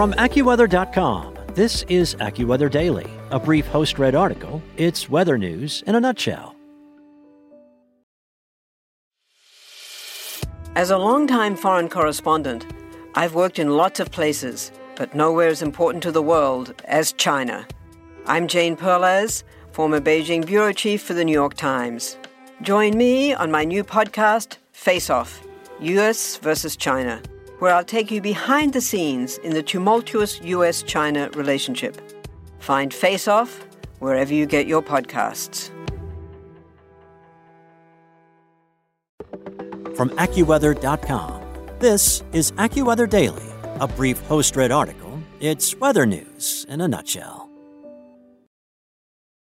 From AccuWeather.com, this is AccuWeather Daily, a brief host read article. It's weather news in a nutshell. As a longtime foreign correspondent, I've worked in lots of places, but nowhere as important to the world as China. I'm Jane Perlez, former Beijing bureau chief for the New York Times. Join me on my new podcast, Face Off US versus China, where I'll take you behind the scenes in the tumultuous US China relationship. Find Face Off wherever you get your podcasts. From AccuWeather.com, this is AccuWeather Daily, a brief host read article. It's weather news in a nutshell.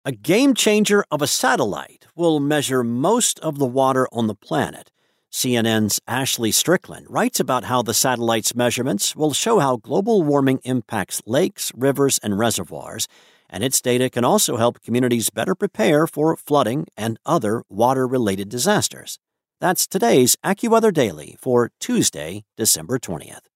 A game changer of a satellite will measure most of the water on the planet. CNN's Ashley Strickland writes about how the satellite's measurements will show how global warming impacts lakes, rivers, and reservoirs, and its data can also help communities better prepare for flooding and other water related disasters. That's today's AccuWeather Daily for Tuesday, December 20th.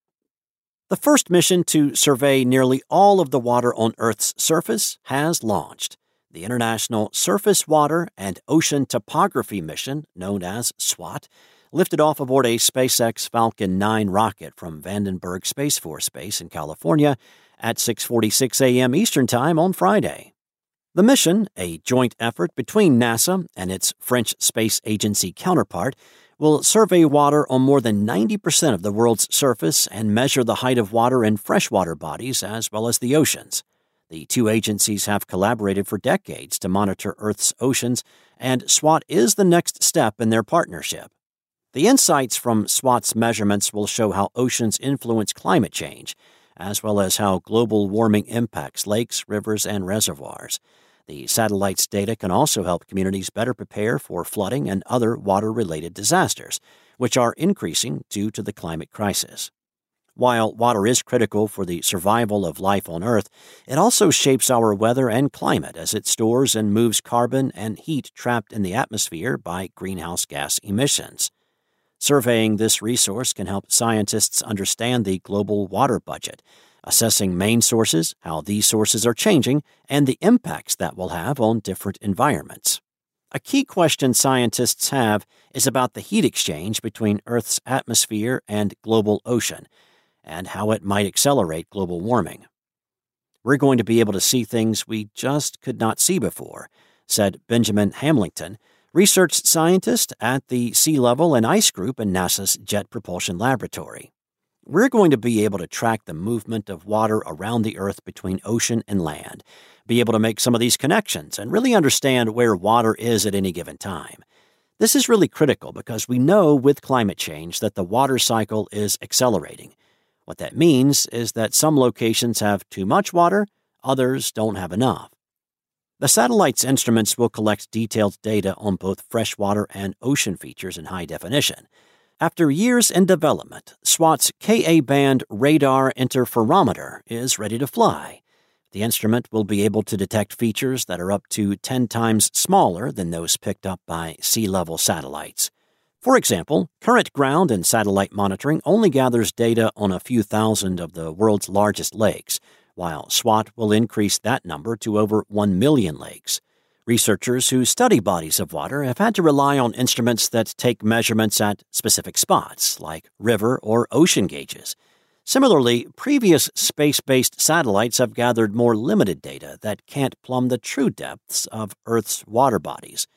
The first mission to survey nearly all of the water on Earth's surface has launched. The International Surface Water and Ocean Topography Mission, known as SWOT, lifted off aboard a SpaceX Falcon 9 rocket from Vandenberg Space Force Base in California at 6:46 a.m. Eastern Time on Friday. The mission, a joint effort between NASA and its French space agency counterpart, will survey water on more than 90% of the world's surface and measure the height of water in freshwater bodies as well as the oceans. The two agencies have collaborated for decades to monitor Earth's oceans, and SWOT is the next step in their partnership. The insights from SWOT's measurements will show how oceans influence climate change, as well as how global warming impacts lakes, rivers, and reservoirs. The satellite's data can also help communities better prepare for flooding and other water related disasters, which are increasing due to the climate crisis. While water is critical for the survival of life on Earth, it also shapes our weather and climate as it stores and moves carbon and heat trapped in the atmosphere by greenhouse gas emissions. Surveying this resource can help scientists understand the global water budget assessing main sources, how these sources are changing, and the impacts that will have on different environments. A key question scientists have is about the heat exchange between Earth's atmosphere and global ocean, and how it might accelerate global warming. We're going to be able to see things we just could not see before, said Benjamin Hamlington, research scientist at the Sea Level and Ice Group in NASA's Jet Propulsion Laboratory. We're going to be able to track the movement of water around the Earth between ocean and land, be able to make some of these connections, and really understand where water is at any given time. This is really critical because we know with climate change that the water cycle is accelerating. What that means is that some locations have too much water, others don't have enough. The satellite's instruments will collect detailed data on both freshwater and ocean features in high definition. After years in development, SWOT's Ka band radar interferometer is ready to fly. The instrument will be able to detect features that are up to 10 times smaller than those picked up by sea level satellites. For example, current ground and satellite monitoring only gathers data on a few thousand of the world's largest lakes, while SWOT will increase that number to over 1 million lakes. Researchers who study bodies of water have had to rely on instruments that take measurements at specific spots, like river or ocean gauges. Similarly, previous space based satellites have gathered more limited data that can't plumb the true depths of Earth's water bodies.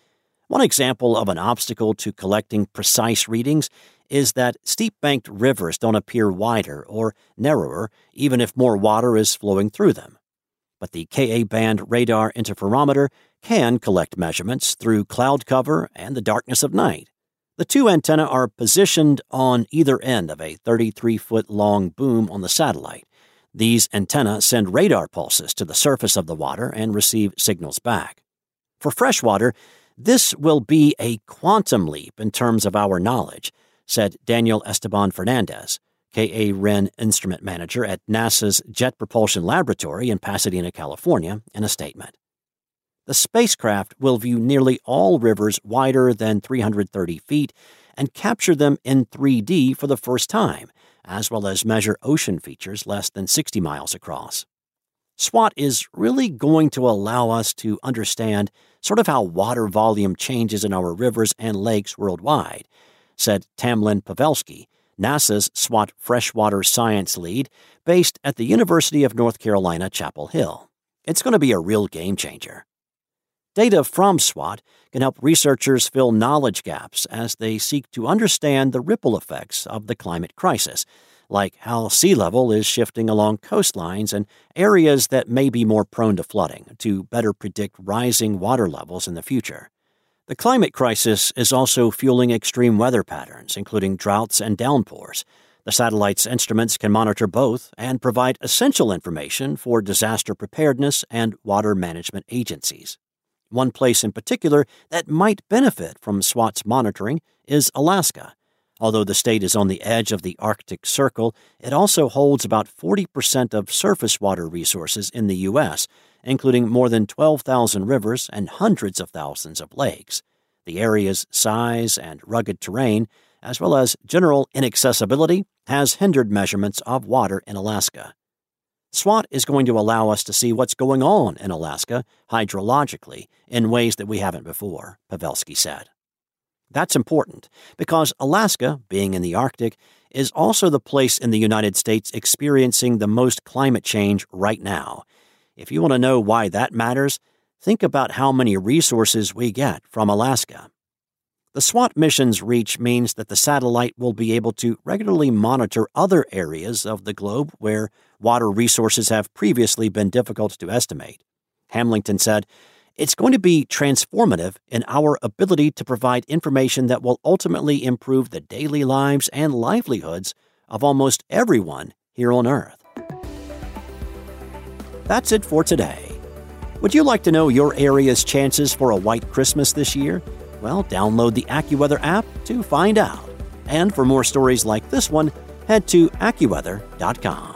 One example of an obstacle to collecting precise readings is that steep banked rivers don't appear wider or narrower even if more water is flowing through them. But the Ka band radar interferometer can collect measurements through cloud cover and the darkness of night. The two antennae are positioned on either end of a 33 foot long boom on the satellite. These antennae send radar pulses to the surface of the water and receive signals back. For freshwater, this will be a quantum leap in terms of our knowledge, said Daniel Esteban Fernandez, KaRIn instrument manager at NASA's Jet Propulsion Laboratory in Pasadena, California, in a statement. The spacecraft will view nearly all rivers wider than 330 feet and capture them in 3D for the first time, as well as measure ocean features less than 60 miles across. SWOT is really going to allow us to understand sort of how water volume changes in our rivers and lakes worldwide, said Tamlin Pavelsky, NASA's SWOT freshwater science lead based at the University of North Carolina, Chapel Hill. It's going to be a real game changer. Data from SWOT can help researchers fill knowledge gaps as they seek to understand the ripple effects of the climate crisis like how sea level is shifting along coastlines and areas that may be more prone to flooding to better predict rising water levels in the future. The climate crisis is also fueling extreme weather patterns, including droughts and downpours. The satellite's instruments can monitor both and provide essential information for disaster preparedness and water management agencies. One place in particular that might benefit from SWOT's monitoring is Alaska. Although the state is on the edge of the Arctic Circle, it also holds about 40% of surface water resources in the U.S., including more than 12,000 rivers and hundreds of thousands of lakes. The area's size and rugged terrain, as well as general inaccessibility, has hindered measurements of water in Alaska. SWOT is going to allow us to see what's going on in Alaska hydrologically in ways that we haven't before, Pavelsky said. That's important because Alaska, being in the Arctic, is also the place in the United States experiencing the most climate change right now. If you want to know why that matters, think about how many resources we get from Alaska. The SWOT mission's reach means that the satellite will be able to regularly monitor other areas of the globe where water resources have previously been difficult to estimate. Hamlington said, it's going to be transformative in our ability to provide information that will ultimately improve the daily lives and livelihoods of almost everyone here on Earth. That's it for today. Would you like to know your area's chances for a white Christmas this year? Well, download the AccuWeather app to find out. And for more stories like this one, head to AccuWeather.com.